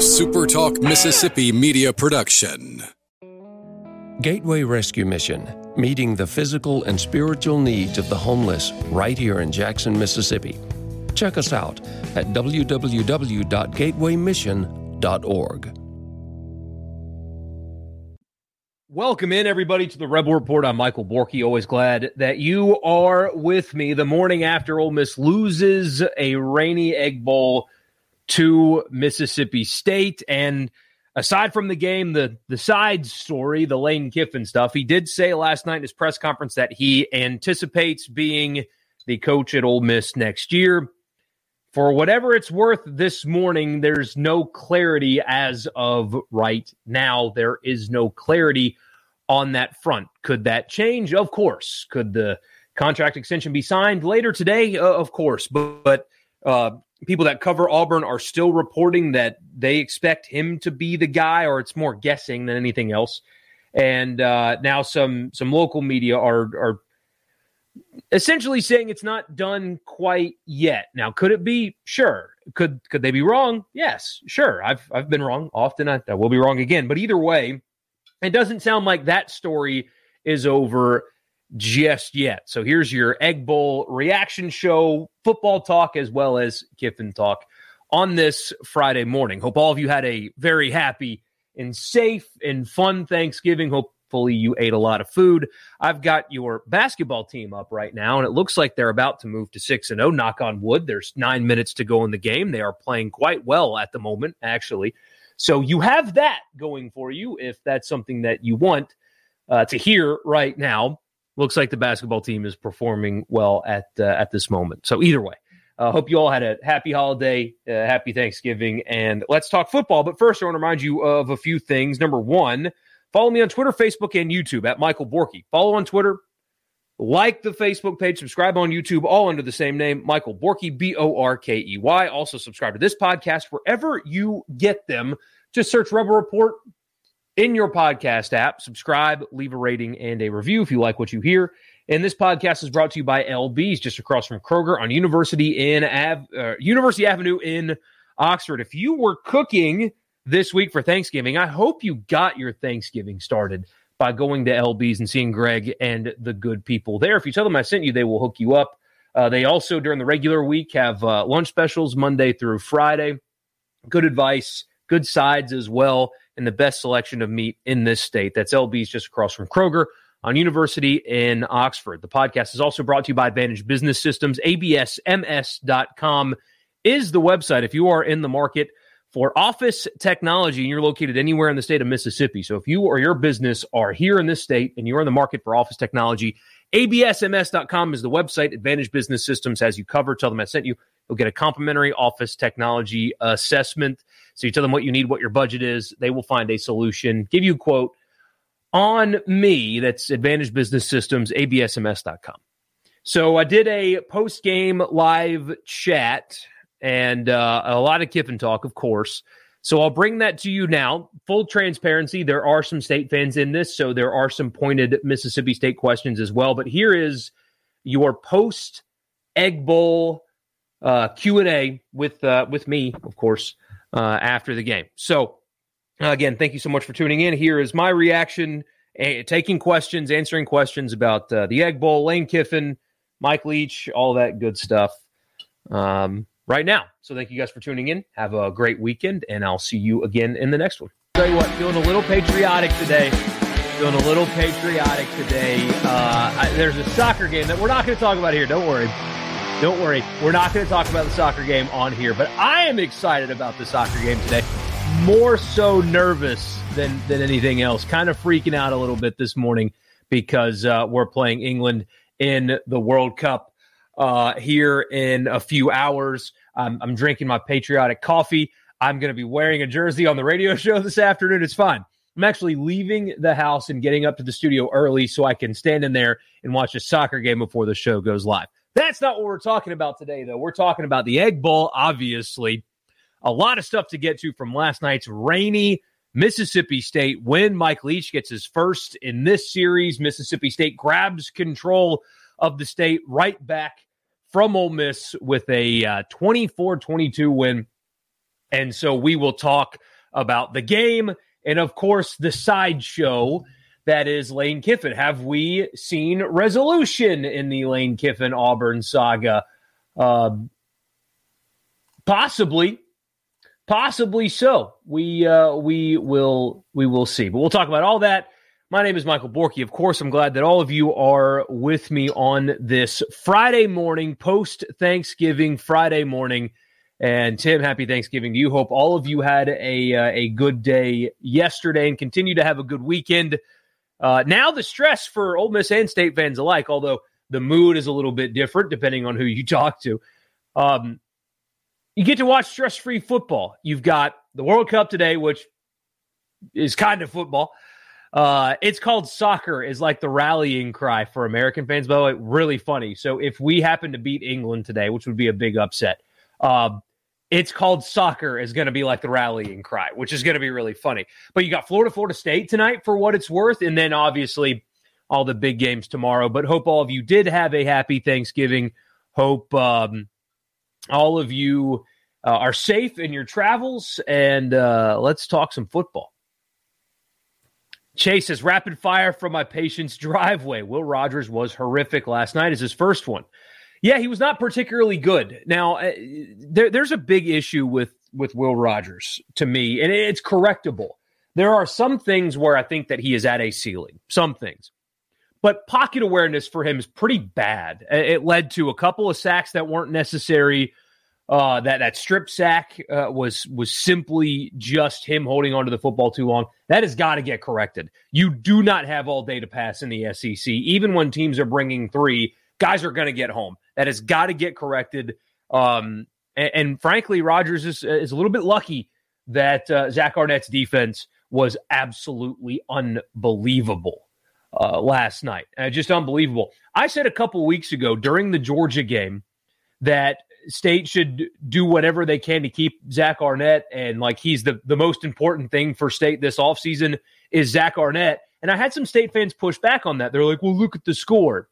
SuperTalk Mississippi media production. Gateway Rescue Mission, meeting the physical and spiritual needs of the homeless right here in Jackson, Mississippi. Check us out at www.gatewaymission.org. Welcome in, everybody, to the Rebel Report. I'm Michael Borky. Always glad that you are with me the morning after Ole Miss loses a rainy egg bowl to Mississippi State. And aside from the game, the the side story, the Lane Kiffin stuff, he did say last night in his press conference that he anticipates being the coach at Ole Miss next year. For whatever it's worth this morning, there's no clarity as of right now. There is no clarity on that front. Could that change? Of course. Could the contract extension be signed later today? Uh, of course. But, but uh, people that cover Auburn are still reporting that they expect him to be the guy, or it's more guessing than anything else. And uh, now some some local media are are essentially saying it's not done quite yet. Now, could it be? Sure. Could could they be wrong? Yes, sure. I've I've been wrong often. I, I will be wrong again. But either way, it doesn't sound like that story is over just yet. So here's your Egg Bowl reaction show, football talk as well as Kiffin talk on this Friday morning. Hope all of you had a very happy and safe and fun Thanksgiving. Hopefully, you ate a lot of food. I've got your basketball team up right now, and it looks like they're about to move to 6 and 0. Knock on wood. There's nine minutes to go in the game. They are playing quite well at the moment, actually. So you have that going for you if that's something that you want uh, to hear right now. Looks like the basketball team is performing well at uh, at this moment. So either way, I uh, hope you all had a happy holiday, uh, happy Thanksgiving, and let's talk football. But first, I want to remind you of a few things. Number one, Follow me on Twitter, Facebook, and YouTube at Michael Borky. Follow on Twitter, like the Facebook page, subscribe on YouTube, all under the same name, Michael Borky, B O R K E Y. Also, subscribe to this podcast wherever you get them. Just search Rebel Report in your podcast app. Subscribe, leave a rating and a review if you like what you hear. And this podcast is brought to you by LB's, just across from Kroger on University in Ave, uh, University Avenue in Oxford. If you were cooking this week for Thanksgiving. I hope you got your Thanksgiving started by going to LB's and seeing Greg and the good people there. If you tell them I sent you, they will hook you up. Uh, they also, during the regular week, have uh, lunch specials Monday through Friday. Good advice, good sides as well, and the best selection of meat in this state. That's LB's just across from Kroger on University in Oxford. The podcast is also brought to you by Advantage Business Systems. ABSMS.com is the website. If you are in the market for office technology and you're located anywhere in the state of Mississippi. So if you or your business are here in this state and you're in the market for office technology, absms.com is the website. Advantage Business Systems has you covered. Tell them I sent you. You'll get a complimentary office technology assessment. So you tell them what you need, what your budget is. They will find a solution, give you a quote on me. That's Advantage Business Systems, absms.com. So I did a post game live chat and uh, a lot of Kiffin talk, of course. So I'll bring that to you now. Full transparency, there are some state fans in this, so there are some pointed Mississippi State questions as well. But here is your post Egg Bowl uh, Q and A with uh, with me, of course, uh, after the game. So again, thank you so much for tuning in. Here is my reaction, taking questions, answering questions about uh, the Egg Bowl, Lane Kiffin, Mike Leach, all that good stuff. Um, right now. So thank you guys for tuning in. Have a great weekend, and I'll see you again in the next one. I'll Tell you what, feeling a little patriotic today. Feeling a little patriotic today. Uh, I, there's a soccer game that we're not going to talk about here. Don't worry. Don't worry. We're not going to talk about the soccer game on here, but I am excited about the soccer game today. More so nervous than than anything else. Kind of freaking out a little bit this morning because uh, we're playing England in the World Cup uh, here in a few hours. I'm, I'm drinking my patriotic coffee. I'm going to be wearing a jersey on the radio show this afternoon. It's fine. I'm actually leaving the house and getting up to the studio early so I can stand in there and watch a soccer game before the show goes live. That's not what we're talking about today, though. We're talking about the Egg Bowl, obviously. A lot of stuff to get to from last night's rainy Mississippi State win. Mike Leach gets his first in this series. Mississippi State grabs control of the state right back from Ole Miss with a uh, 24 22 win. And so we will talk about the game, and of course, the sideshow that is Lane Kiffin. Have we seen resolution in the Lane Kiffin Auburn saga? Uh, possibly, possibly so. We uh, we will we will see. But we'll talk about all that. My name is Michael Borky. Of course, I'm glad that all of you are with me on this Friday morning, post Thanksgiving Friday morning. And Tim, happy Thanksgiving to you. Hope all of you had a uh, a good day yesterday and continue to have a good weekend. Uh, now the stress for Ole Miss and State fans alike, although the mood is a little bit different depending on who you talk to. Um, you get to watch stress free football. You've got the World Cup today, which is kind of football. Uh, it's called soccer, is like the rallying cry for American fans. By the way, really funny. So if we happen to beat England today, which would be a big upset, uh, it's called soccer is going to be like the rallying cry, which is going to be really funny. But you got Florida, Florida State tonight for what it's worth, and then obviously all the big games tomorrow. But hope all of you did have a happy Thanksgiving. Hope um, all of you uh, are safe in your travels, and uh, let's talk some football. Chase says rapid fire from my patient's driveway. Will Rogers was horrific last night. Is his first one. Yeah, he was not particularly good. Now, uh, there, there's a big issue with with Will Rogers to me, and it's correctable. There are some things where I think that he is at a ceiling. Some things, but pocket awareness for him is pretty bad. It led to a couple of sacks that weren't necessary. Uh, that that strip sack uh, was was simply just him holding onto the football too long. That has got to get corrected. You do not have all day to pass in the SEC, even when teams are bringing three. Guys are going to get home. That has got to get corrected. Um, and, and, frankly, Rogers is, is a little bit lucky that uh, Zach Arnett's defense was absolutely unbelievable uh, last night. Uh, just unbelievable. I said a couple weeks ago during the Georgia game that State should do whatever they can to keep Zach Arnett, and like he's the, the most important thing for State this offseason is Zach Arnett. And I had some State fans push back on that. They're like, well, look at the score.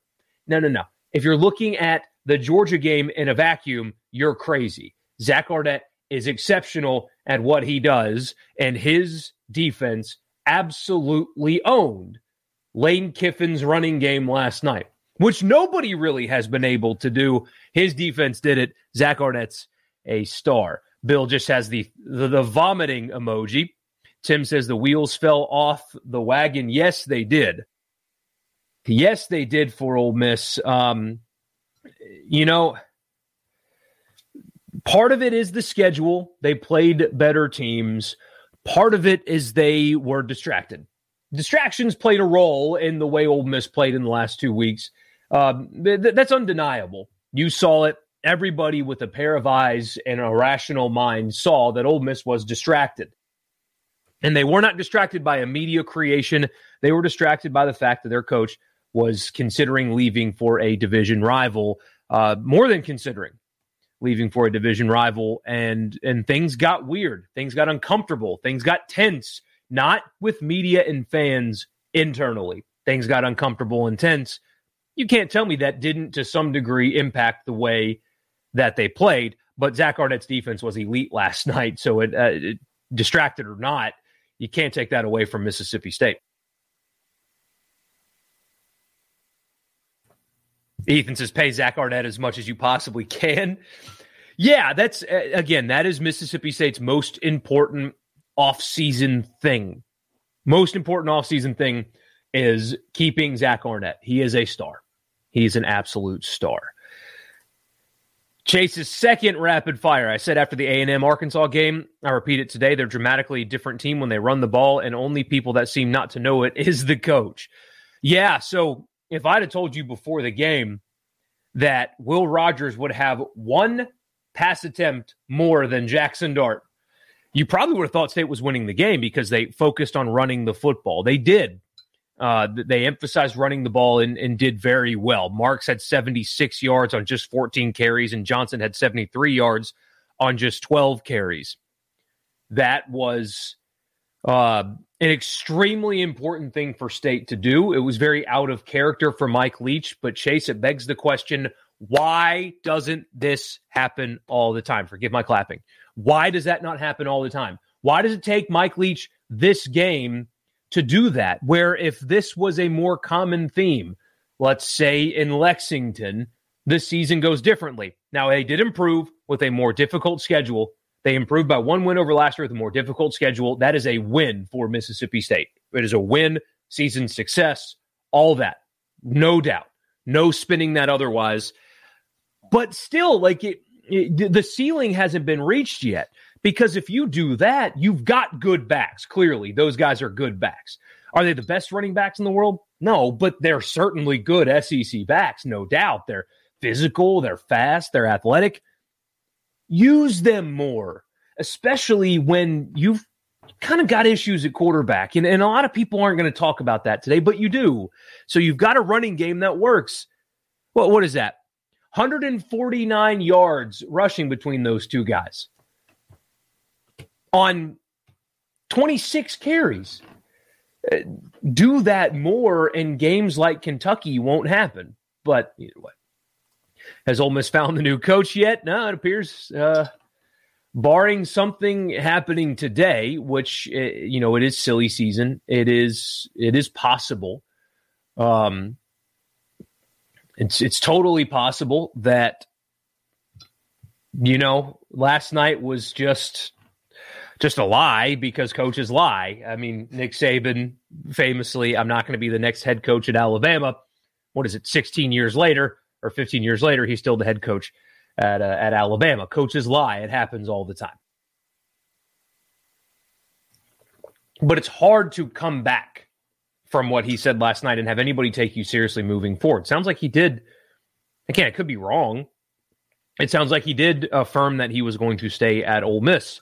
No, no, no. If you're looking at the Georgia game in a vacuum, you're crazy. Zach Arnett is exceptional at what he does, and his defense absolutely owned Lane Kiffin's running game last night, which nobody really has been able to do. His defense did it. Zach Arnett's a star. Bill just has the, the, the vomiting emoji. Tim says the wheels fell off the wagon. Yes, they did. Yes, they did for Ole Miss. Um, you know, part of it is the schedule. They played better teams. Part of it is they were distracted. Distractions played a role in the way Ole Miss played in the last two weeks. Um, th- that's undeniable. You saw it. Everybody with a pair of eyes and a rational mind saw that Ole Miss was distracted. And they were not distracted by a media creation. They were distracted by the fact that their coach was considering leaving for a division rival, uh, more than considering leaving for a division rival, and and things got weird, things got uncomfortable, things got tense, not with media and fans internally. Things got uncomfortable and tense. You can't tell me that didn't to some degree impact the way that they played. But Zach Arnett's defense was elite last night, so it, uh, it distracted or not, you can't take that away from Mississippi State. Ethan says, pay Zach Arnett as much as you possibly can. Yeah, that's again, that is Mississippi State's most important offseason thing. Most important offseason thing is keeping Zach Arnett. He is a star. He's an absolute star. Chase's second rapid fire. I said after the A&M Arkansas game, I repeat it today, they're dramatically different team when they run the ball and only people that seem not to know it is the coach. Yeah, so if I'd have told you before the game that Will Rogers would have one pass attempt more than Jackson Dart, you probably would have thought State was winning the game because they focused on running the football. They did. Uh, they emphasized running the ball and, and did very well. Marks had 76 yards on just 14 carries, and Johnson had 73 yards on just 12 carries. That was uh, an extremely important thing for State to do. It was very out of character for Mike Leach, but Chase, it begs the question why doesn't this happen all the time? Forgive my clapping. Why does that not happen all the time? Why does it take Mike Leach this game to do that? Where if this was a more common theme, let's say in Lexington, the season goes differently. Now, they did improve with a more difficult schedule. They improved by one win over last year with a more difficult schedule. That is a win for Mississippi State. It is a win, season success, all that. No doubt. No spinning that otherwise. But still, like it, it, the ceiling hasn't been reached yet. Because if you do that, you've got good backs. Clearly, those guys are good backs. Are they the best running backs in the world? No, but they're certainly good SEC backs, no doubt. They're physical, they're fast, they're athletic. Use them more, especially when you've kind of got issues at quarterback. And, and a lot of people aren't going to talk about that today, but you do. So you've got a running game that works. What, what is that? 149 yards rushing between those two guys on 26 carries. Uh, do that more in games like Kentucky won't happen. But either way, has Ole Miss found the new coach yet? No, it appears, uh, barring something happening today, which uh, you know it is silly season. It is it is possible. Um, it's it's totally possible that you know last night was just just a lie because coaches lie. I mean, Nick Saban famously, I'm not going to be the next head coach at Alabama. What is it, 16 years later or 15 years later? He's still the head coach at, uh, at Alabama. Coaches lie. It happens all the time. But it's hard to come back from what he said last night and have anybody take you seriously moving forward. Sounds like he did. Again, it could be wrong. It sounds like he did affirm that he was going to stay at Ole Miss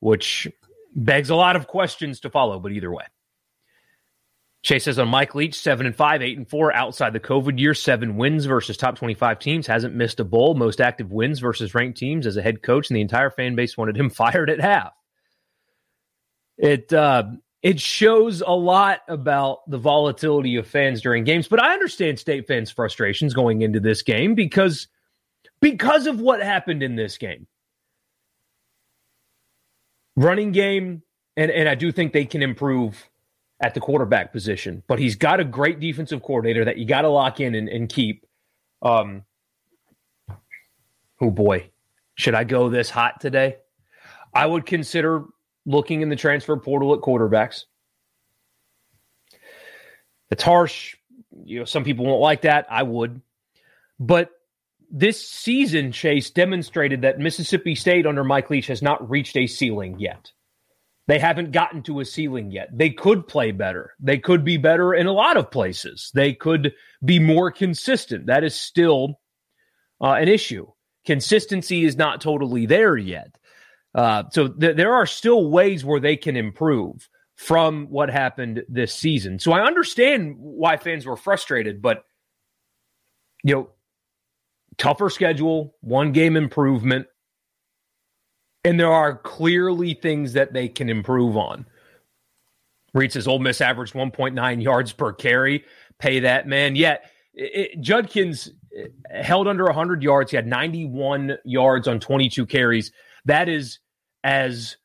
which begs a lot of questions to follow, but either way. Chase says on Mike Leach, seven and five, eight and four outside the COVID year, seven wins versus top 25 teams, hasn't missed a bowl, most active wins versus ranked teams as a head coach, and the entire fan base wanted him fired at half. It uh, it shows a lot about the volatility of fans during games, but I understand state fans' frustrations going into this game because because of what happened in this game running game, and, and I do think they can improve at the quarterback position. But he's got a great defensive coordinator that you got to lock in and, and keep. Um, oh boy, should I go this hot today? I would consider looking in the transfer portal at quarterbacks. It's harsh. You know, some people won't like that. I would. But this season, Chase demonstrated that Mississippi State under Mike Leach has not reached a ceiling yet. They haven't gotten to a ceiling yet. They could play better. They could be better in a lot of places. They could be more consistent. That is still uh, an issue. Consistency is not totally there yet. Uh, so th- there are still ways where they can improve from what happened this season. So I understand why fans were frustrated, but you know, tougher schedule, one game improvement. And there are clearly things that they can improve on. Reed says Ole Miss averaged 1.9 yards per carry. Pay that man. Yet it, Judkins uh, held under 100 yards. He had 91 yards on 22 carries. That is as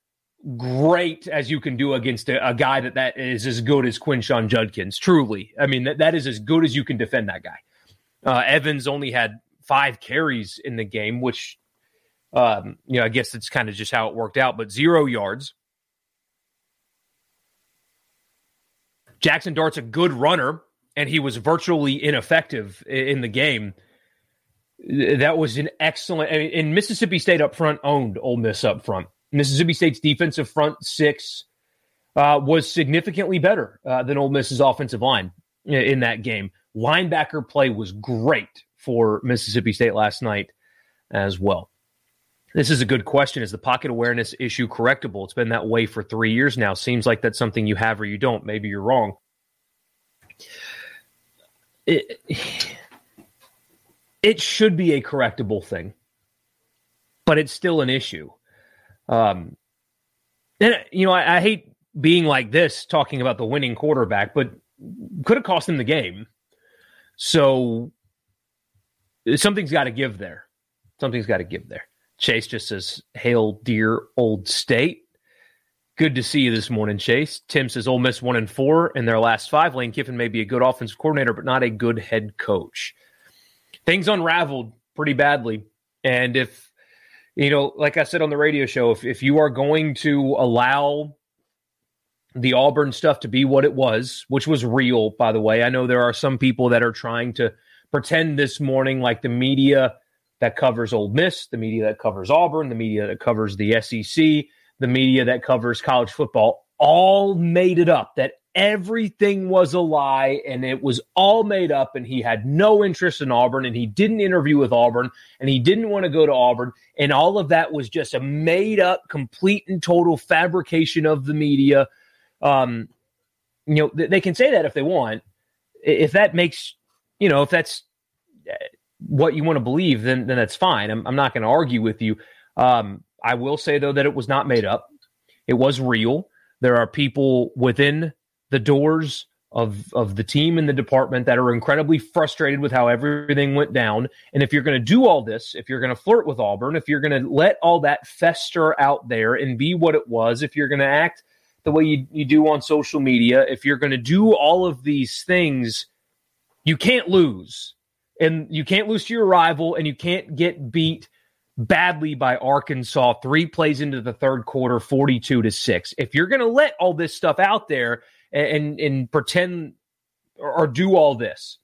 great as you can do against a, a, guy that that is as good as Quinshon Judkins. Truly, I mean that that is as good as you can defend that guy. Uh, Evans only had five carries in the game, which, um, you know, I guess it's kind of just how it worked out, but zero yards. Jackson Dart's a good runner, and he was virtually ineffective in the game. That was an excellent. I And Mississippi State up front owned Ole Miss up front. Mississippi State's defensive front six uh, was significantly better uh, than Ole Miss's offensive line in that game. Linebacker play was great for Mississippi State last night as well. This is a good question. Is the pocket awareness issue correctable? It's been that way for three years now. Seems like that's something you have or you don't. Maybe you're wrong. It, it should be a correctable thing, but it's still an issue. Um, and, you know, I, I hate being like this talking about the winning quarterback, but could have cost him the game. So something's got to give there. Something's got to give there. Chase just says, Hail, dear old state. Good to see you this morning, Chase. Tim says Ole Miss one and four in their last five. Lane Kiffin may be a good offensive coordinator, but not a good head coach. Things unraveled pretty badly. And if, you know, like I said on the radio show, if, if you are going to allow the Auburn stuff to be what it was, which was real, by the way, I know there are some people that are trying to pretend this morning like the media that covers Ole Miss, the media that covers Auburn, the media that covers the SEC, the media that covers college football all made it up that everything was a lie and it was all made up and he had no interest in Auburn and he didn't interview with Auburn and he didn't want to go to Auburn. And all of that was just a made up complete and total fabrication of the media um you know they can say that if they want if that makes you know if that's uh, what you want to believe then then that's fine I'm, I'm not going to argue with you um I will say though that it was not made up. It was real. There are people within the doors of of the team and the department that are incredibly frustrated with how everything went down. And if you're going to do all this, if you're going to flirt with Auburn, if you're going to let all that fester out there and be what it was, if you're going to act the way you, you do on social media, if you're going to do all of these things, you can't lose. And you can't lose to your rival and you can't get beat badly by Arkansas, three plays into the third quarter, 42 to 6. If you're going to let all this stuff out there and, and pretend or, or do all this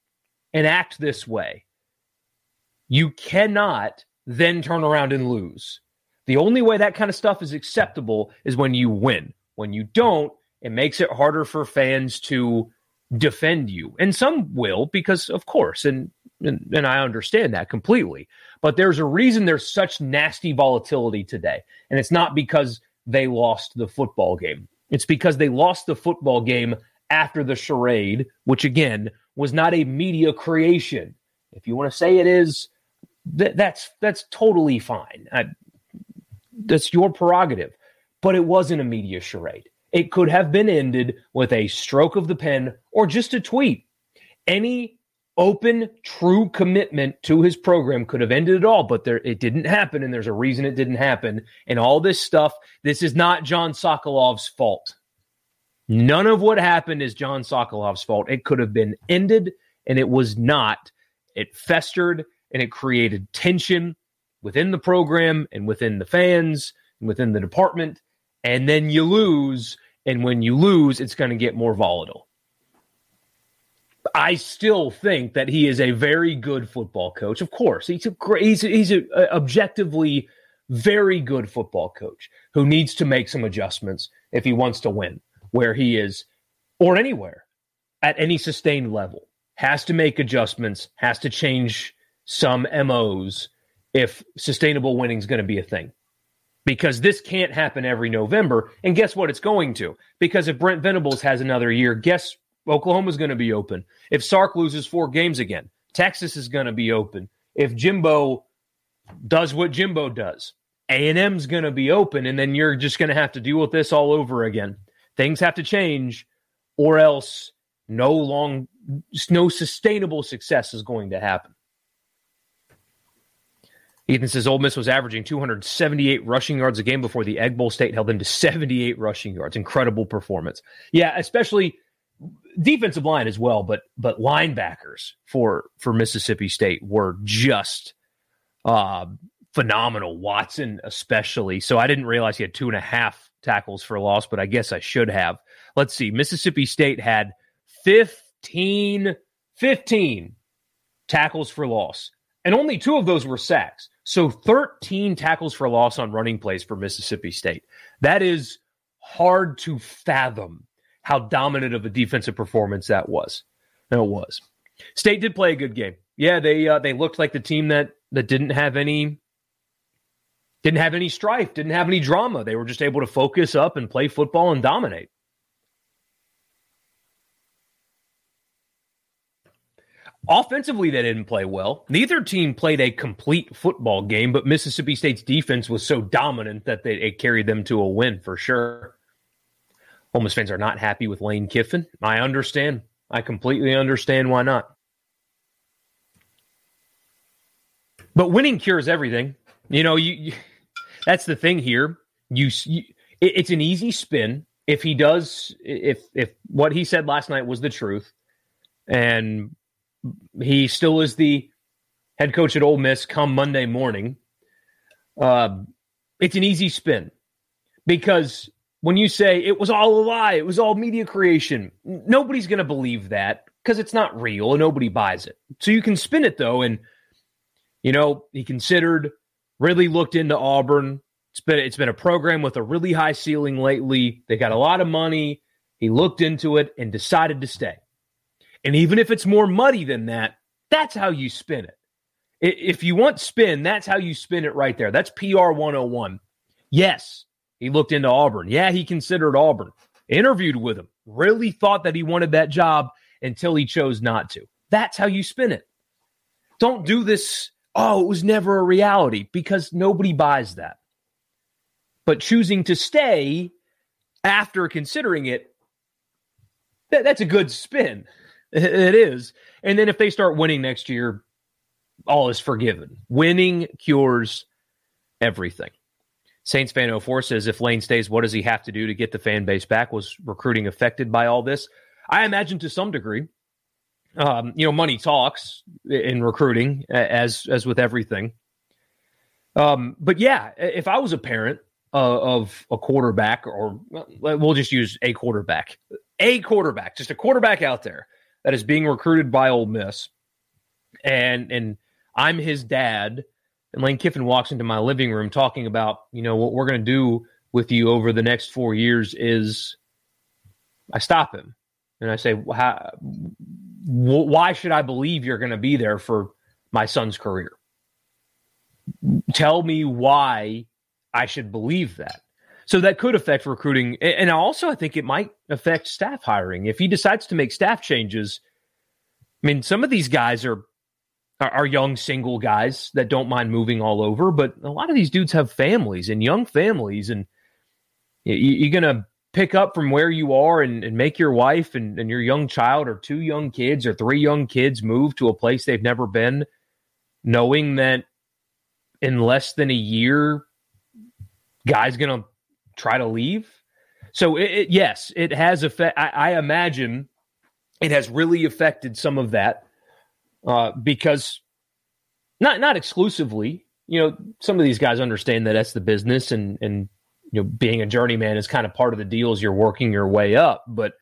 and act this way, you cannot then turn around and lose. The only way that kind of stuff is acceptable is when you win. When you don't, it makes it harder for fans to defend you. And some will because of course and and, and I understand that completely. But there's a reason there's such nasty volatility today. And it's not because they lost the football game. It's because they lost the football game after the charade, which again was not a media creation. If you want to say it is, th- that's that's totally fine. I, that's your prerogative. But it wasn't a media charade. It could have been ended with a stroke of the pen or just a tweet. Any open, true commitment to his program could have ended it all, but there it didn't happen, and there's a reason it didn't happen. And all this stuff, this is not John Sokolov's fault. None of what happened is John Sokolov's fault. It could have been ended, and it was not. It festered and it created tension within the program and within the fans and within the department. And then you lose. And when you lose, it's going to get more volatile. I still think that he is a very good football coach. Of course, he's a great, he's a, he's a, a objectively very good football coach who needs to make some adjustments if he wants to win where he is or anywhere at any sustained level. Has to make adjustments, has to change some MOs if sustainable winning is going to be a thing. Because this can't happen every November. And guess what? It's going to. Because if Brent Venables has another year, guess Oklahoma's going to be open. If Sark loses four games again, Texas is going to be open. If Jimbo does what Jimbo does, A&M's going to be open and then you're just going to have to deal with this all over again. Things have to change or else no long no sustainable success is going to happen. Ethan says Ole Miss was averaging 278 rushing yards a game before the Egg Bowl State held them to 78 rushing yards. Incredible performance. Yeah, especially defensive line as well, but but linebackers for for Mississippi State were just uh, phenomenal. Watson especially. So I didn't realize he had two and a half tackles for loss, but I guess I should have. Let's see. Mississippi State had 15, 15 tackles for loss, and only two of those were sacks. So 13 tackles for loss on running plays for Mississippi State. That is hard to fathom how dominant of a defensive performance that was. It was. State did play a good game. Yeah, they uh, they looked like the team that that didn't have any didn't have any strife, didn't have any drama. They were just able to focus up and play football and dominate. Offensively, they didn't play well. Neither team played a complete football game, but Mississippi State's defense was so dominant that they, it carried them to a win for sure. Ole Miss fans are not happy with Lane Kiffin. I understand. I completely understand why not. But winning cures everything. You know, you, you that's the thing here. You, you it, it's an easy spin if he does if if what he said last night was the truth, and he still is the head coach at Ole Miss come Monday morning. Uh, it's an easy spin because when you say it was all a lie, it was all media creation, nobody's going to believe that because it's not real and nobody buys it. So you can spin it though, and you know he considered, really looked into Auburn. It's been it's been a program with a really high ceiling lately. They got a lot of money. He looked into it and decided to stay. And even if it's more muddy than that, that's how you spin it. If you want spin, that's how you spin it right there. That's PR 101. Yes, he looked into Auburn. Yeah, he considered Auburn. Interviewed with him. Really thought that he wanted that job until he chose not to. That's how you spin it. Don't do this, oh, it was never a reality because nobody buys that. But choosing to stay after considering it, that, that's a good spin. It is. And then if they start winning next year, all is forgiven. Winning cures everything. Saints fan 04 says if Lane stays, what does he have to do to get the fan base back? Was recruiting affected by all this? I imagine to some degree. Um, you know, money talks in recruiting, as as with everything. Um, but yeah, if I was a parent uh, of a quarterback, or we'll just use a quarterback, a quarterback, just a quarterback out there that is being recruited by Ole Miss, and and I'm his dad, and Lane Kiffin walks into my living room talking about, you know, what we're going to do with you over the next four years is I stop him and I say, why should I believe you're going to be there for my son's career? Tell me why I should believe that. So that could affect recruiting. And also, I think it might affect staff hiring. If he decides to make staff changes, I mean, some of these guys are are, young single guys that don't mind moving all over, but a lot of these dudes have families and young families, and you, are gonna pick up from where you are and, and make your wife and, and your young child or two young kids or three young kids move to a place they've never been, knowing that in less than a year, guy's gonna try to leave. So it, it, yes, it has affect. I, I imagine it has really affected some of that uh, because not not exclusively. You know, some of these guys understand that that's the business, and and you know, being a journeyman is kind of part of the deal as you're working your way up. But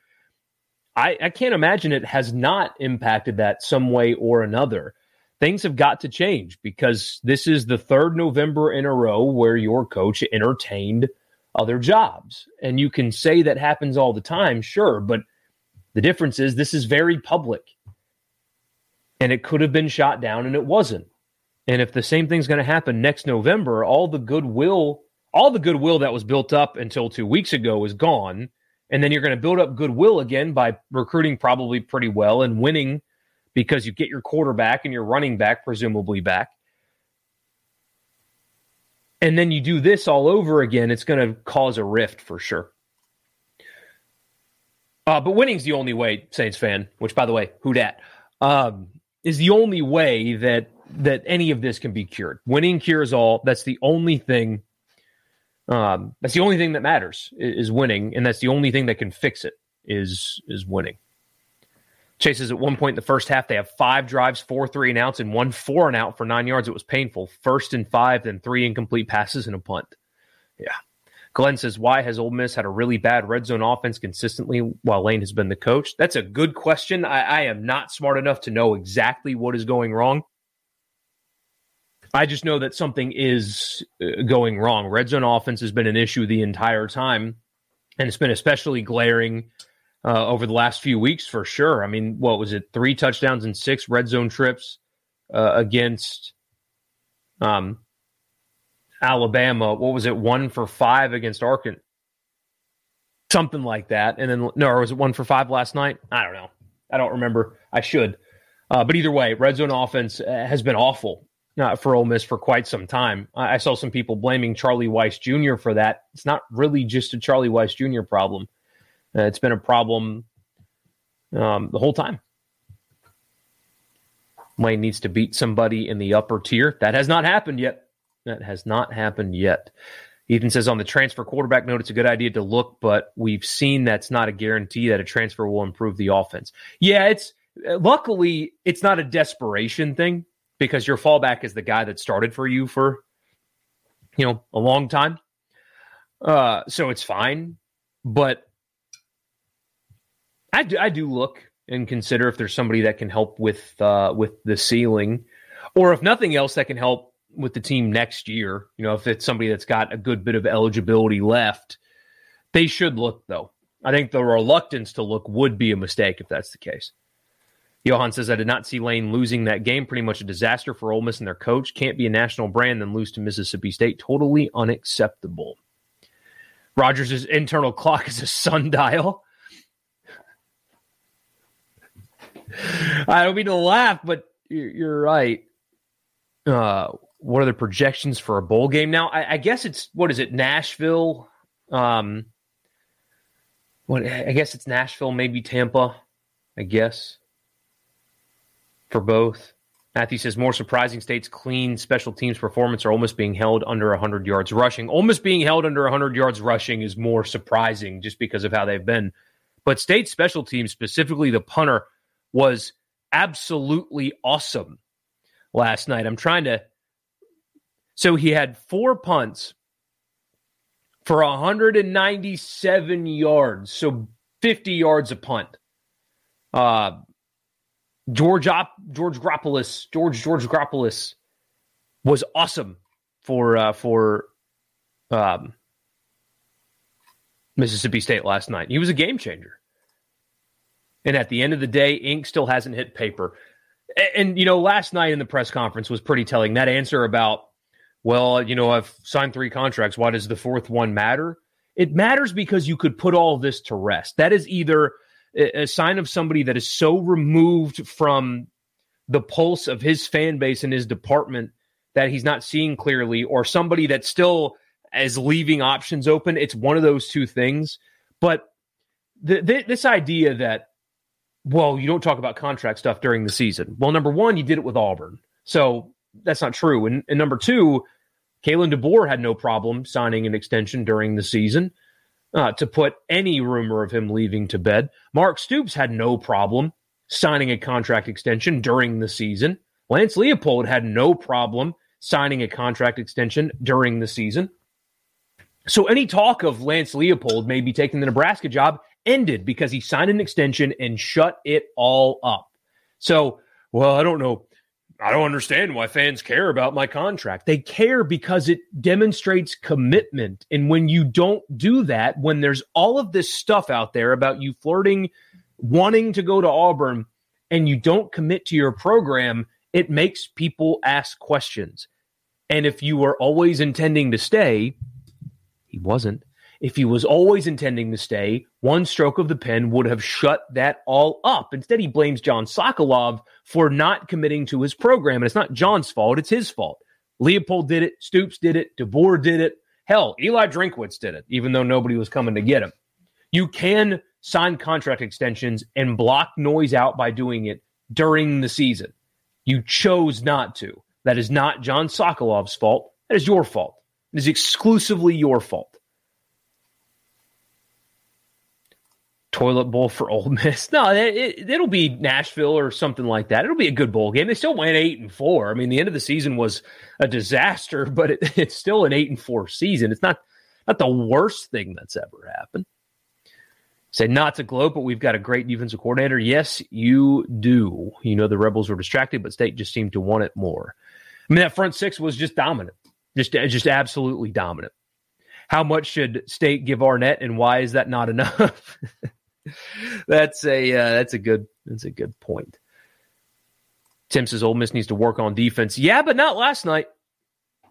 I, I can't imagine it has not impacted that some way or another. Things have got to change because this is the third November in a row where your coach entertained other jobs. And you can say that happens all the time, sure, but the difference is this is very public and it could have been shot down and it wasn't. And if the same thing's going to happen next November, all the goodwill, all the goodwill that was built up until two weeks ago is gone. And then you're going to build up goodwill again by recruiting probably pretty well and winning because you get your quarterback and your running back presumably back. And then you do this all over again, it's going to cause a rift for sure. Uh, but winning's the only way, Saints fan, which by the way, who dat? Um, is the only way that that any of this can be cured. Winning cures all. That's the only thing. Um, that's the only thing that matters is, winning, and that's the only thing that can fix it is is winning. Chases at one point in the first half, they have five drives, four three and outs, and one four and out for nine yards. It was painful. First and five, then three incomplete passes and a punt. Yeah. Glenn says, why has Ole Miss had a really bad red zone offense consistently while Lane has been the coach? That's a good question. I, I am not smart enough to know exactly what is going wrong. I just know that something is uh, going wrong. Red zone offense has been an issue the entire time, and it's been especially glaring uh, over the last few weeks for sure. I mean, what was it? Three touchdowns and six red zone trips uh, against um, Alabama. What was it? One for five against Arkansas, something like that. And then no, or was it one for five last night? I don't know. I don't remember. I should. Uh, but either way, red zone offense uh, has been awful uh, for Ole Miss for quite some time. I, I saw some people blaming Charlie Weis Jr. for that. It's not really just a Charlie Weis Jr. problem. Uh, it's been a problem um, the whole time. Wayne needs to beat somebody in the upper tier. That has not happened yet. That has not happened yet. Ethan says on the transfer quarterback note, it's a good idea to look, but we've seen that's not a guarantee that a transfer will improve the offense. Yeah, it's luckily it's not a desperation thing because your fallback is the guy that started for you for you know a long time. Uh, so it's fine, but I do, I do look and consider if there's somebody that can help with uh, with the ceiling, or if nothing else that can help with the team next year. You know, if it's somebody that's got a good bit of eligibility left, they should look though. I think the reluctance to look would be a mistake if that's the case. Johan says, I did not see Lane losing that game. Pretty much a disaster for Ole Miss and their coach. Can't be a national brand then lose to Mississippi State. Totally unacceptable. Rogers' internal clock is a sundial. I don't mean to laugh, but you're right. Uh, what are the projections for a bowl game now? I, I guess it's what is it? Nashville. Um, what I guess it's Nashville, maybe Tampa. I guess for both. Matthew says more surprising states clean special teams performance are almost being held under 100 yards rushing. Almost being held under 100 yards rushing is more surprising just because of how they've been. But state special teams, specifically the punter, was absolutely awesome last night. I'm trying to. So he had four punts for 197 yards, so 50 yards a punt. Uh, George Op, George Gropolis, George George Gropolis was awesome for uh, for um, Mississippi State last night. He was a game changer. And at the end of the day, ink still hasn't hit paper. And, and, you know, last night in the press conference was pretty telling. That answer about, well, you know, I've signed three contracts. Why does the fourth one matter? It matters because you could put all this to rest. That is either a sign of somebody that is so removed from the pulse of his fan base and his department that he's not seeing clearly, or somebody that still is leaving options open. It's one of those two things. But this idea that, well, you don't talk about contract stuff during the season. Well, number one, you did it with Auburn. So that's not true. And, and number two, Kalen DeBoer had no problem signing an extension during the season uh, to put any rumor of him leaving to bed. Mark Stoops had no problem signing a contract extension during the season. Lance Leipold had no problem signing a contract extension during the season. So any talk of Lance Leipold maybe taking the Nebraska job ended because he signed an extension and shut it all up. So, well, I don't know. I don't understand why fans care about my contract. They care because it demonstrates commitment. And when you don't do that, when there's all of this stuff out there about you flirting, wanting to go to Auburn, and you don't commit to your program, it makes people ask questions. And if you were always intending to stay, he wasn't. If he was always intending to stay, one stroke of the pen would have shut that all up. Instead, he blames John Sokolov for not committing to his program. And it's not John's fault, it's his fault. Leipold did it, Stoops did it, DeBoer did it. Hell, Eli Drinkwitz did it, even though nobody was coming to get him. You can sign contract extensions and block noise out by doing it during the season. You chose not to. That is not John Sokolov's fault. That is your fault. It is exclusively your fault. Toilet bowl for Ole Miss. No, it, will it, be Nashville or something like that. It'll be a good bowl game. They still went eight and four. I mean, the end of the season was a disaster, but it, it's still an eight and four season. It's not not the worst thing that's ever happened. Say not to gloat, but we've got a great defensive coordinator. Yes, you do. You know the Rebels were distracted, but State just seemed to want it more. I mean, that front six was just dominant, just just absolutely dominant. How much should State give Arnett, and why is that not enough? that's a uh, that's a good that's a good point. Tim says Ole Miss needs to work on defense. Yeah, but not last night.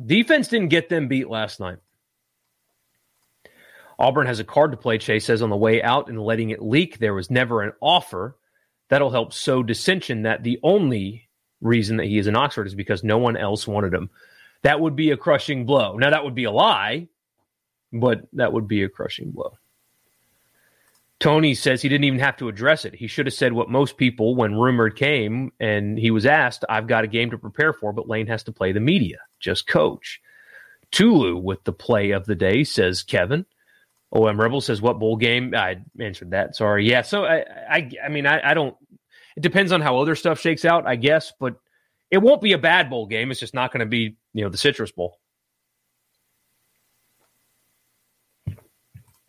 Defense didn't get them beat last night. Auburn has a card to play, Chase says on the way out and letting it leak. There was never an offer. That'll help sow dissension that the only reason that he is in Oxford is because no one else wanted him. That would be a crushing blow. Now, that would be a lie, but that would be a crushing blow. Tony says he didn't even have to address it. He should have said what most people, when rumored came and he was asked, I've got a game to prepare for, but Lane has to play the media. Just coach. Tulu with the play of the day, says Kevin. OM Rebel says, "What bowl game?" I answered that. Sorry. Yeah. So I, I, I mean, I, I don't. It depends on how other stuff shakes out, I guess. But it won't be a bad bowl game. It's just not going to be, you know, the Citrus Bowl.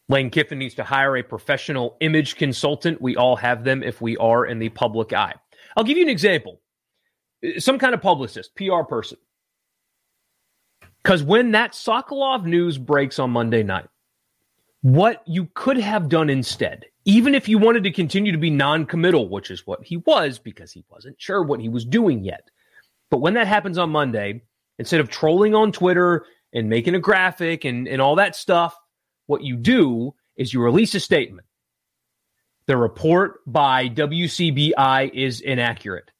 Lane Kiffin needs to hire a professional image consultant. We all have them if we are in the public eye. I'll give you an example. Some kind of publicist, PR person. Because when that Sokolov news breaks on Monday night, what you could have done instead, even if you wanted to continue to be non committal, which is what he was because he wasn't sure what he was doing yet. But when that happens on Monday, instead of trolling on Twitter and making a graphic and, and all that stuff, what you do is you release a statement. The report by WCBI is inaccurate.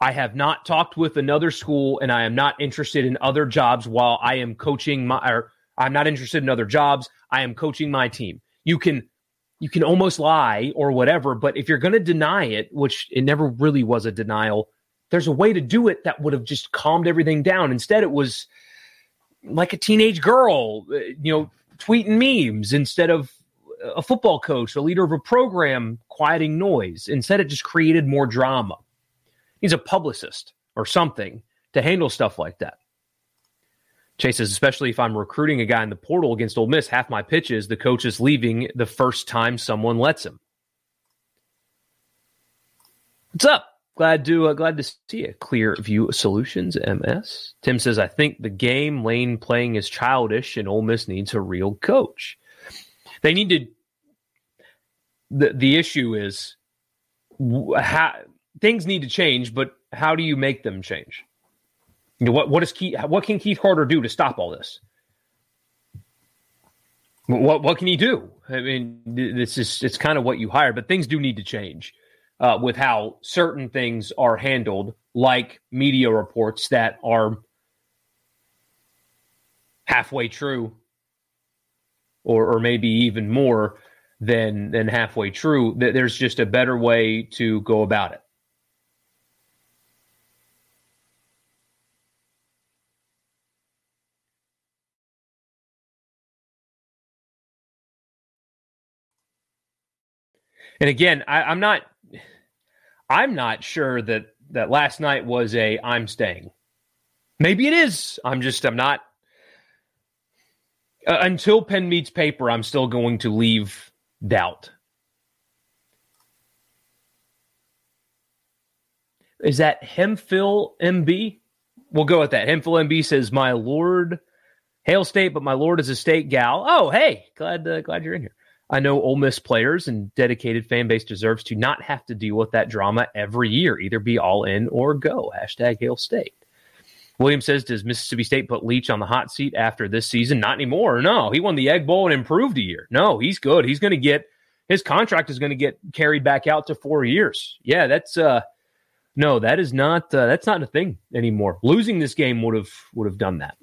I have not talked with another school and I am not interested in other jobs while I am coaching my or I'm not interested in other jobs. I am coaching my team. You can you can almost lie or whatever, but if you're going to deny it, which it never really was a denial, there's a way to do it that would have just calmed everything down. Instead, it was like a teenage girl, uh, you know, tweeting memes instead of a football coach, a leader of a program quieting noise. Instead, it just created more drama. He's a publicist or something to handle stuff like that. Chase says, especially if I'm recruiting a guy in the portal against Ole Miss, half my pitches, the coach is leaving the first time someone lets him. What's up? Glad to uh, glad to see a clear view solutions. MS Tim says, I think the game Lane playing is childish, and Ole Miss needs a real coach. They need to. the The issue is how things need to change, but how do you make them change? You know, what what is Keith, what can Keith Carter do to stop all this? What what can he do? I mean, this is it's kind of what you hired, but things do need to change uh, with how certain things are handled, like media reports that are halfway true, or or maybe even more than than halfway true. That There's just a better way to go about it. And again, I, I'm not I'm not sure that that last night was a I'm staying. Maybe it is. I'm just I'm not uh, until pen meets paper. I'm still going to leave doubt. Is that Hemphil MB? We'll go with that. Hemphil MB says, "My lord, hail state, but my lord is a state gal." Oh, hey, glad uh, glad you're in here. I know Ole Miss players and dedicated fan base deserves to not have to deal with that drama every year. Either be all in or go. Hashtag Hail State. William says, Does Mississippi State put Leach on the hot seat after this season? Not anymore. No, he won the Egg Bowl and improved a year. No, he's good. He's going to get his contract is going to get carried back out to four years. Yeah, that's uh no, that is not uh, that's not a thing anymore. Losing this game would have would have done that.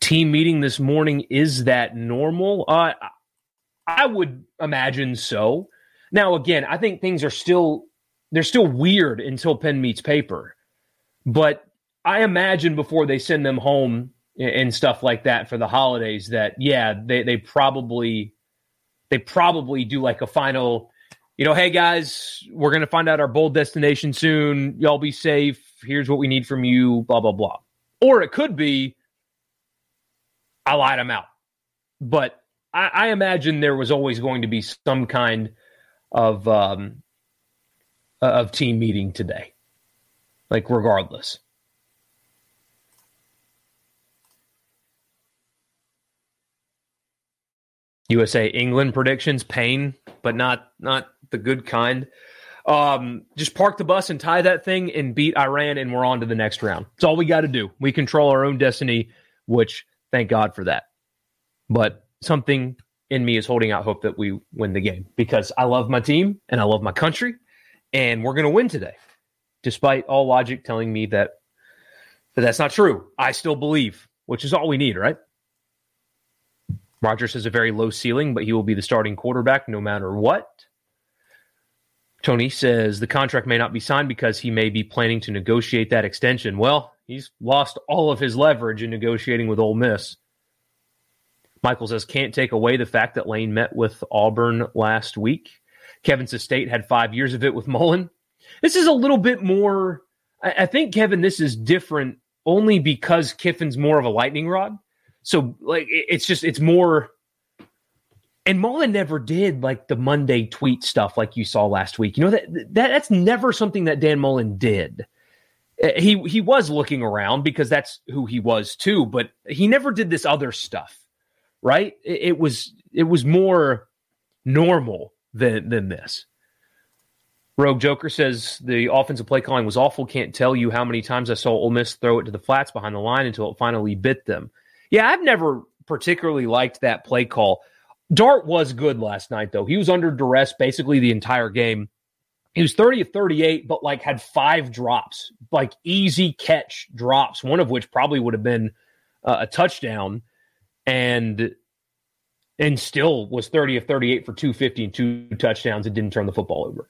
Team meeting this morning is that normal? Uh, I would imagine so. Now, again, I think things are still they're still weird until pen meets paper. But I imagine before they send them home and stuff like that for the holidays that yeah, they they probably they probably do like a final, you know, hey guys, we're gonna find out our bold destination soon. Y'all be safe. Here's what we need from you, blah, blah, blah. Or it could be I lied them out. But I, I imagine there was always going to be some kind of um, of team meeting today, like regardless. USA England predictions pain, but not not the good kind. Um, just park the bus and tie that thing and beat Iran, and we're on to the next round. It's all we got to do. We control our own destiny, which thank God for that. But something in me is holding out hope that we win the game because I love my team and I love my country, and we're going to win today, despite all logic telling me that, that that's not true. I still believe, which is all we need, right? Rogers has a very low ceiling, but he will be the starting quarterback no matter what. Tony says the contract may not be signed because he may be planning to negotiate that extension. Well, He's lost all of his leverage in negotiating with Ole Miss. Michael says can't take away the fact that Lane met with Auburn last week. Kevin State had five years of it with Mullen. This is a little bit more. I, think Kevin, this is different only because Kiffin's more of a lightning rod. So like it, it's just it's more. And Mullen never did like the Monday tweet stuff like you saw last week. You know that, that that's never something that Dan Mullen did. Uh, he he was looking around because that's who he was too, but he never did this other stuff right? It, it was it was more normal than than this. Rogue Joker says the offensive play calling was awful. Can't tell you how many times I saw Ole Miss throw it to the flats behind the line until it finally bit them. Yeah, I've never particularly liked that play call. Dart was good last night, though. He was under duress basically the entire game. He was 30 of 38, but like had five drops, like easy catch drops, one of which probably would have been uh, a touchdown and and still was 30 of 38 for 250 and two touchdowns and didn't turn the football over.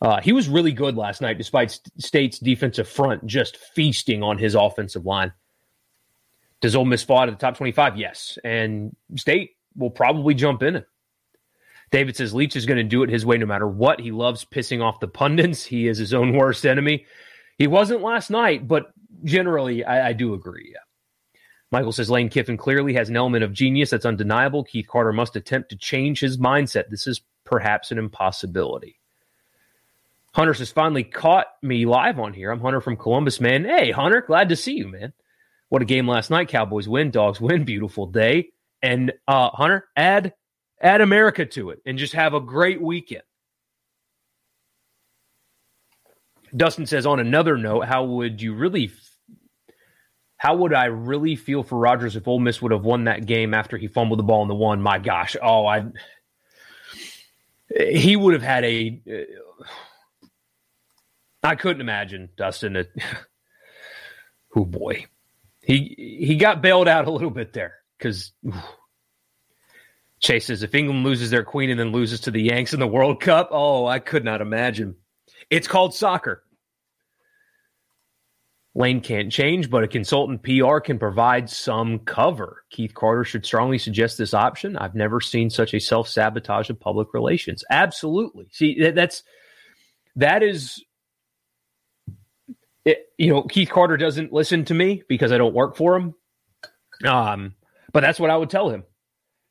Uh, he was really good last night, despite State's defensive front just feasting on his offensive line. Does Ole Miss fall out of the top 25? Yes. And State will probably jump in it. David says Leach is going to do it his way no matter what. He loves pissing off the pundits. He is his own worst enemy. He wasn't last night, but generally, I, I do agree. Yeah. Michael says Lane Kiffin clearly has an element of genius that's undeniable. Keith Carter must attempt to change his mindset. This is perhaps an impossibility. Hunter says, finally caught me live on here. I'm Hunter from Columbus, man. Hey, Hunter, glad to see you, man. What a game last night. Cowboys win, dogs win. Beautiful day. And uh, Hunter, add add America to it and just have a great weekend. Dustin says, on another note, how would you really how would I really feel for Rogers if Ole Miss would have won that game after he fumbled the ball in the one? My gosh, oh, I he would have had a. Uh, couldn't imagine Dustin. A, oh boy, he he got bailed out a little bit there because Chase says if England loses their queen and then loses to the Yanks in the World Cup, oh, I could not imagine. It's called soccer. Lane can't change, but a consultant PR can provide some cover. Keith Carter should strongly suggest this option. I've never seen such a self sabotage of public relations. Absolutely. See, that's that is, it, you know, Keith Carter doesn't listen to me because I don't work for him. Um, but that's what I would tell him: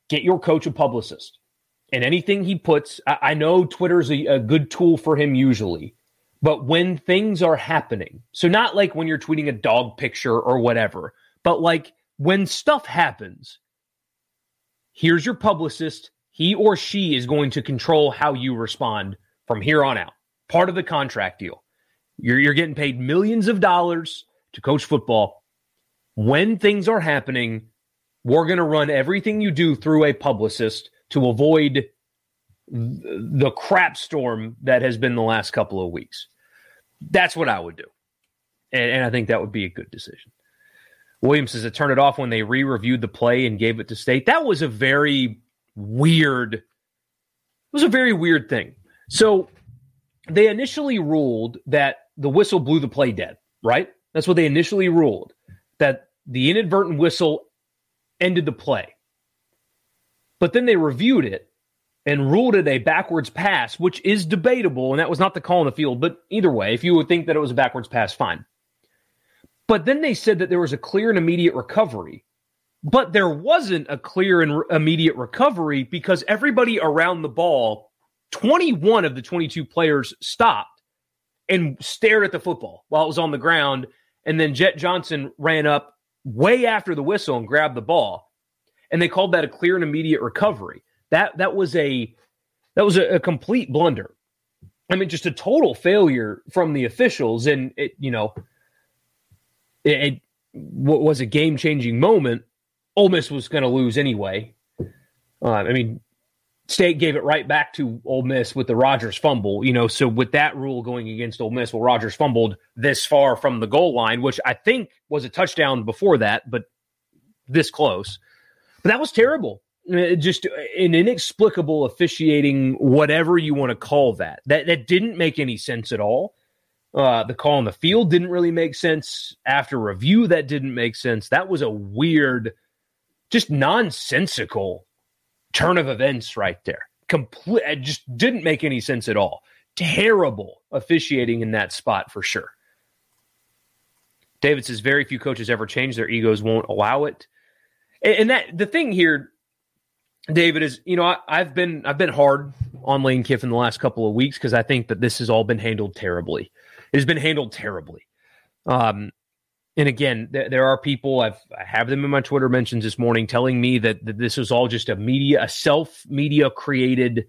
get your coach a publicist, and anything he puts. I, I know Twitter's a, a good tool for him usually but when things are happening, so not like when you're tweeting a dog picture or whatever, but like when stuff happens, here's your publicist. He or she is going to control how you respond from here on out. Part of the contract deal. You're, you're getting paid millions of dollars to coach football. When things are happening, we're going to run everything you do through a publicist to avoid the crap storm that has been the last couple of weeks. That's what I would do. And, and I think that would be a good decision. Williams says it turned it off when they re reviewed the play and gave it to state. That was a very weird, it was a very weird thing. So they initially ruled that the whistle blew the play dead, right? That's what they initially ruled, that the inadvertent whistle ended the play. But then they reviewed it and ruled it a backwards pass, which is debatable, and that was not the call in the field. But either way, if you would think that it was a backwards pass, fine. But then they said that there was a clear and immediate recovery. But there wasn't a clear and re- immediate recovery because everybody around the ball, 21 of the 22 players stopped and stared at the football while it was on the ground. And then Jett Johnson ran up way after the whistle and grabbed the ball. And they called that a clear and immediate recovery. That that was a that was a, a complete blunder. I mean, just a total failure from the officials, and it you know it, it was a game changing moment. Ole Miss was going to lose anyway. Uh, I mean, State gave it right back to Ole Miss with the Rogers fumble. You know, so with that rule going against Ole Miss, well, Rogers fumbled this far from the goal line, which I think was a touchdown before that, but this close. But that was terrible. Uh, just an inexplicable officiating, whatever you want to call that. That that didn't make any sense at all. Uh, the call on the field didn't really make sense. After review, that didn't make sense. That was a weird, just nonsensical turn of events right there. Complete, just didn't make any sense at all. Terrible officiating in that spot for sure. David says very few coaches ever change. Their egos won't allow it. And that the thing here, David, is you know I, I've been I've been hard on Lane Kiffin the last couple of weeks because I think that this has all been handled terribly. It has been handled terribly. Um, and again, th- there are people I've I have them in my Twitter mentions this morning telling me that, that this was all just a media, a self media created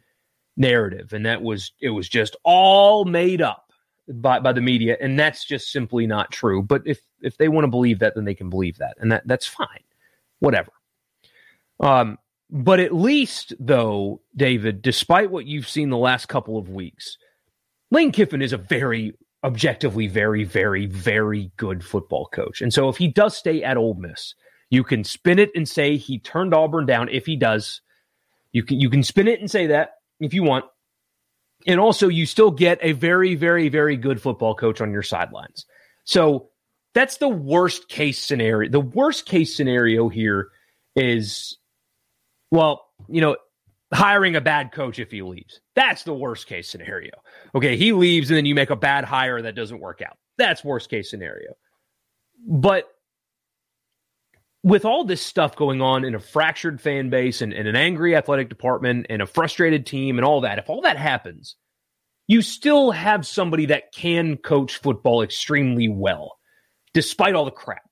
narrative, and that was it was just all made up by by the media, and that's just simply not true. But if if they want to believe that, then they can believe that, and that that's fine, whatever. Um, but at least though, David, despite what you've seen the last couple of weeks, Lane Kiffin is a very objectively very, very, very good football coach. And so if he does stay at Ole Miss, you can spin it and say he turned Auburn down. If he does, you can you can spin it and say that if you want. And also you still get a very, very, very good football coach on your sidelines. So that's the worst case scenario. The worst case scenario here is well, you know, hiring a bad coach if he leaves. That's the worst case scenario. Okay, he leaves and then you make a bad hire that doesn't work out. That's worst case scenario. But with all this stuff going on in a fractured fan base and, and an angry athletic department and a frustrated team and all that, if all that happens, you still have somebody that can coach football extremely well, despite all the crap.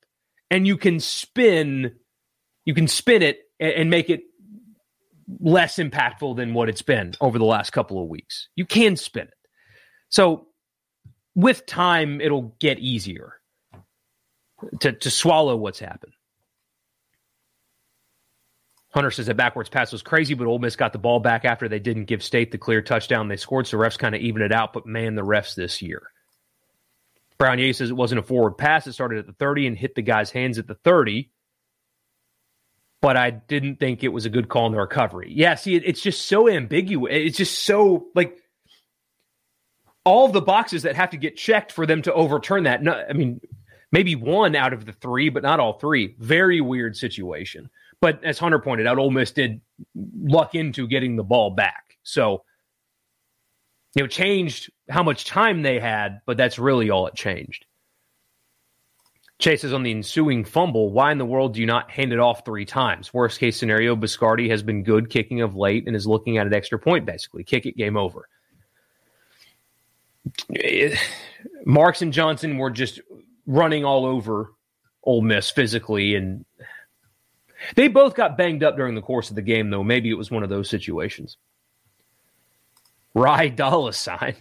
And you can spin, you can spin it and, and make it less impactful than what it's been over the last couple of weeks. You can spin it. So with time, it'll get easier to, to swallow what's happened. Hunter says that backwards pass was crazy, but Ole Miss got the ball back after they didn't give State the clear touchdown. They scored, so refs kind of even it out, but man, the refs this year. Brown says it wasn't a forward pass. It started at the 30 and hit the guy's hands at the 30 but I didn't think it was a good call in the recovery. Yeah, see, it, it's just so ambiguous. It's just so like all the boxes that have to get checked for them to overturn that. No, I mean, maybe one out of the three, but not all three. Very weird situation. But as Hunter pointed out, Ole Miss did luck into getting the ball back. So, you know, changed how much time they had, but that's really all it changed. Chases on the ensuing fumble. Why in the world do you not hand it off three times? Worst case scenario, Biscardi has been good kicking of late and is looking at an extra point, basically. Kick it, game over. Eh, Marks and Johnson were just running all over Ole Miss physically, and they both got banged up during the course of the game, though. Maybe it was one of those situations. Rye dollar sign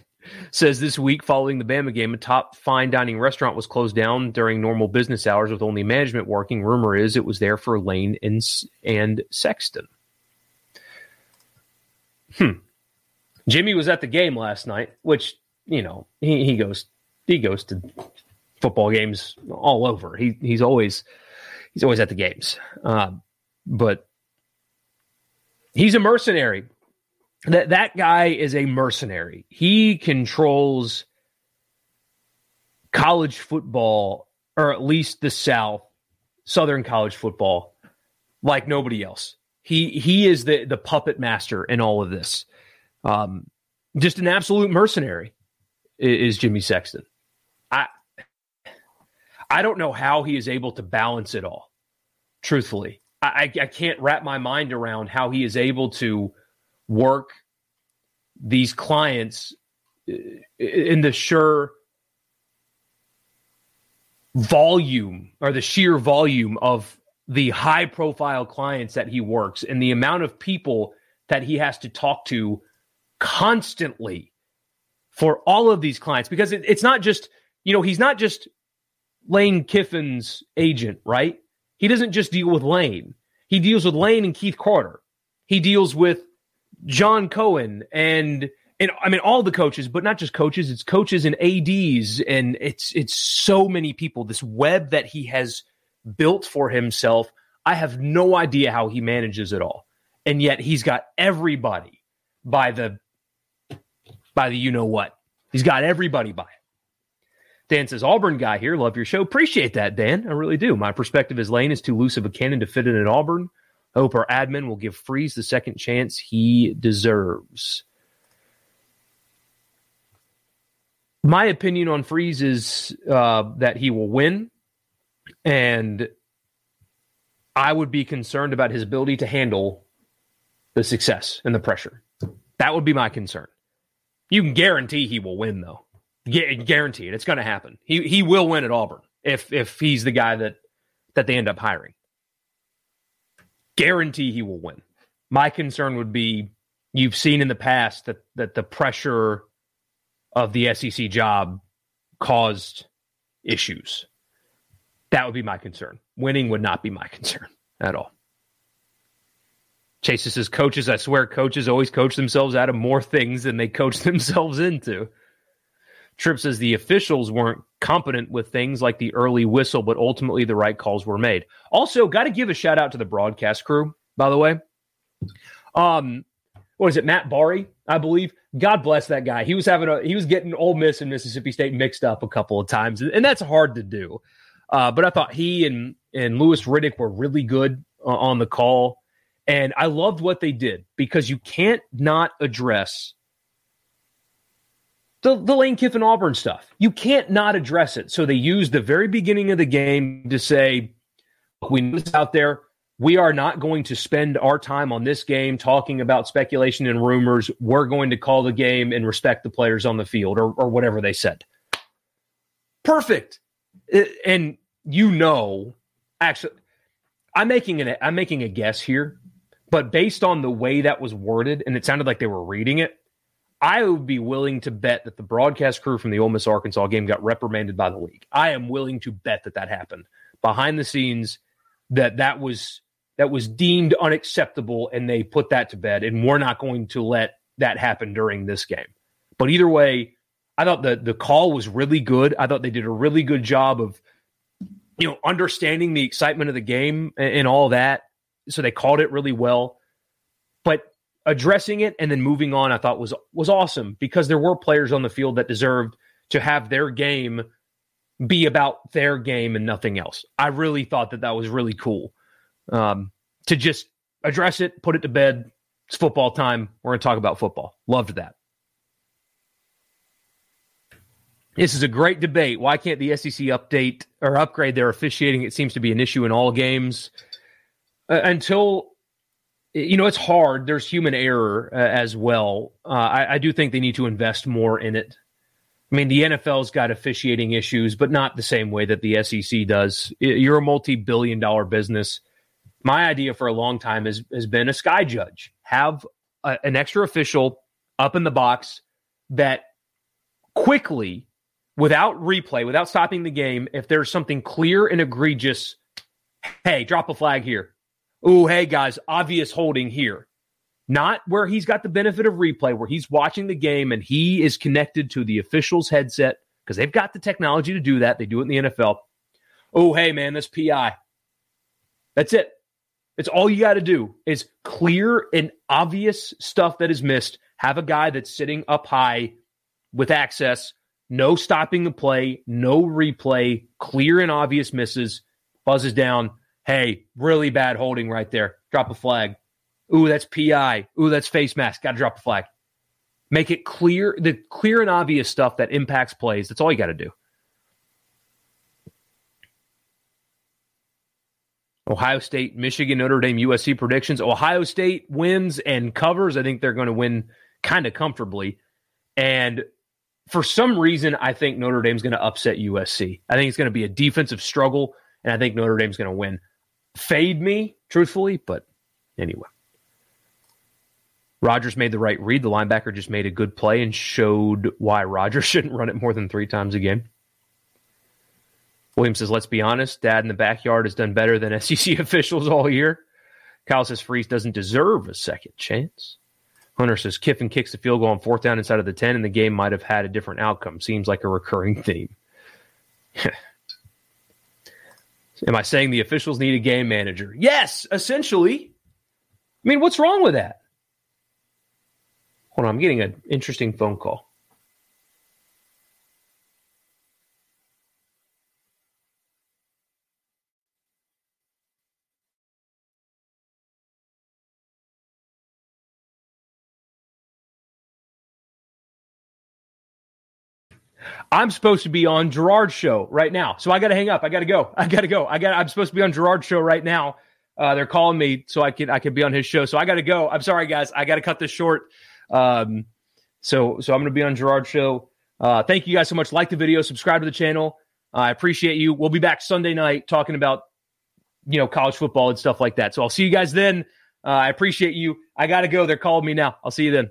says this week following the Bama game, a top fine dining restaurant was closed down during normal business hours with only management working. Rumor is it was there for Lane and, and Sexton. Hmm. Jimmy was at the game last night, which you know he, he goes he goes to football games all over. He he's always he's always at the games, uh, but he's a mercenary that that guy is a mercenary. He controls college football, or at least the South, Southern college football, like nobody else. He he is the the puppet master in all of this. Um, just an absolute mercenary is Jimmy Sexton. I I don't know how he is able to balance it all. Truthfully, I, I can't wrap my mind around how he is able to work these clients uh, in the sure volume or the sheer volume of the high profile clients that he works and the amount of people that he has to talk to constantly for all of these clients. Because it, it's not just you know he's not just lane kiffin's agent right? He doesn't just deal with lane. He deals with lane and keith carter. He deals with John Cohen and and I mean all the coaches, but not just coaches, it's coaches and ADs and it's it's so many people this web that he has built for himself. I have no idea how he manages it all. And yet he's got everybody by the by the you know what. He's got everybody by it. Dan says, Auburn guy here. Love your show. Appreciate that, Dan. I really do. My perspective is Lane is too loose of a cannon to fit in at Auburn. Hope our admin will give Freeze the second chance he deserves. My opinion on Freeze is uh, that he will win, and I would be concerned about his ability to handle the success and the pressure. That would be my concern. You can guarantee he will win, though. Gu- guarantee it. It's going to happen. He he will win at Auburn if if he's the guy that that they end up hiring. Guarantee he will win. My concern would be you've seen in the past that that the pressure of the SEC job caused issues. That would be my concern. Winning would not be my concern at all. Chase says coaches, I swear coaches always coach themselves out of more things than they coach themselves into. Trip says the officials weren't competent with things like the early whistle, but ultimately the right calls were made. Also, got to give a shout out to the broadcast crew, by the way. Um, what is it, Matt Barrie, I believe. God bless that guy. He was having a he was getting Ole Miss and Mississippi State mixed up a couple of times, and that's hard to do. Uh, but I thought he and and Louis Riddick were really good uh, on the call, and I loved what they did because you can't not address the, the Lane Kiffin Auburn stuff. You can't not address it. So they used the very beginning of the game to say, we know this out there. We are not going to spend our time on this game talking about speculation and rumors. We're going to call the game and respect the players on the field or, or whatever they said. Perfect. And you know, actually, I'm making an I'm making a guess here, but based on the way that was worded, and it sounded like they were reading it, I would be willing to bet that the broadcast crew from the Ole Miss Arkansas game got reprimanded by the league. I am willing to bet that that happened behind the scenes. That that was that was deemed unacceptable, and they put that to bed. And we're not going to let that happen during this game. But either way, I thought the the call was really good. I thought they did a really good job of you know understanding the excitement of the game and, and all that. So they called it really well. Addressing it and then moving on, I thought was was awesome because there were players on the field that deserved to have their game be about their game and nothing else. I really thought that that was really cool um, to just address it, put it to bed. It's football time. We're going to talk about football. Loved that. This is a great debate. Why can't the SEC update or upgrade their officiating? It seems to be an issue in all games. Uh, until you know, it's hard. There's human error uh, as well. Uh, I, I, do think they need to invest more in it. I mean, the NFL's got officiating issues, but not the same way that the SEC does. You're a multi billion dollar business. My idea for a long time has, has been a sky judge. Have a, an extra official up in the box that quickly, without replay, without stopping the game, if there's something clear and egregious, hey, drop a flag here oh, hey guys, obvious holding here. Not where he's got the benefit of replay, where he's watching the game and he is connected to the official's headset because they've got the technology to do that. They do it in the NFL. Oh, hey man, this PI. That's it. It's all you got to do is clear and obvious stuff that is missed. Have a guy that's sitting up high with access, no stopping the play, no replay, clear and obvious misses, buzzes down Hey, really bad holding right there. Drop a flag. Ooh, that's PI. Ooh, that's face mask. Got to drop a flag. Make it clear, the clear and obvious stuff that impacts plays. That's all you got to do. Ohio State, Michigan, Notre Dame, USC predictions. Ohio State wins and covers. I think they're going to win kind of comfortably. And for some reason, I think Notre Dame's going to upset USC. I think it's going to be a defensive struggle, and I think Notre Dame's going to win fade me, truthfully, but anyway. Rogers made the right read. The linebacker just made a good play and showed why Rogers shouldn't run it more than three times a game. Williams says, let's be honest, dad in the backyard has done better than SEC officials all year. Kyle says Freeze doesn't deserve a second chance. Hunter says Kiffin kicks the field goal on fourth down inside of the 10, and the game might have had a different outcome. Seems like a recurring theme. Am I saying the officials need a game manager? Yes, essentially. I mean, what's wrong with that? Hold on, I'm getting an interesting phone call. I'm supposed to be on Gerard's show right now, so I got to hang up. I got to go. I got to go. I got. I'm supposed to be on Gerard's show right now. Uh, they're calling me so I can I can be on his show. So I got to go. I'm sorry, guys. I got to cut this short. Um, so so I'm going to be on Gerard's show. Uh, thank you guys so much. Like the video, subscribe to the channel. Uh, I appreciate you. We'll be back Sunday night talking about you know college football and stuff like that. So I'll see you guys then. Uh, I appreciate you. I got to go. They're calling me now. I'll see you then.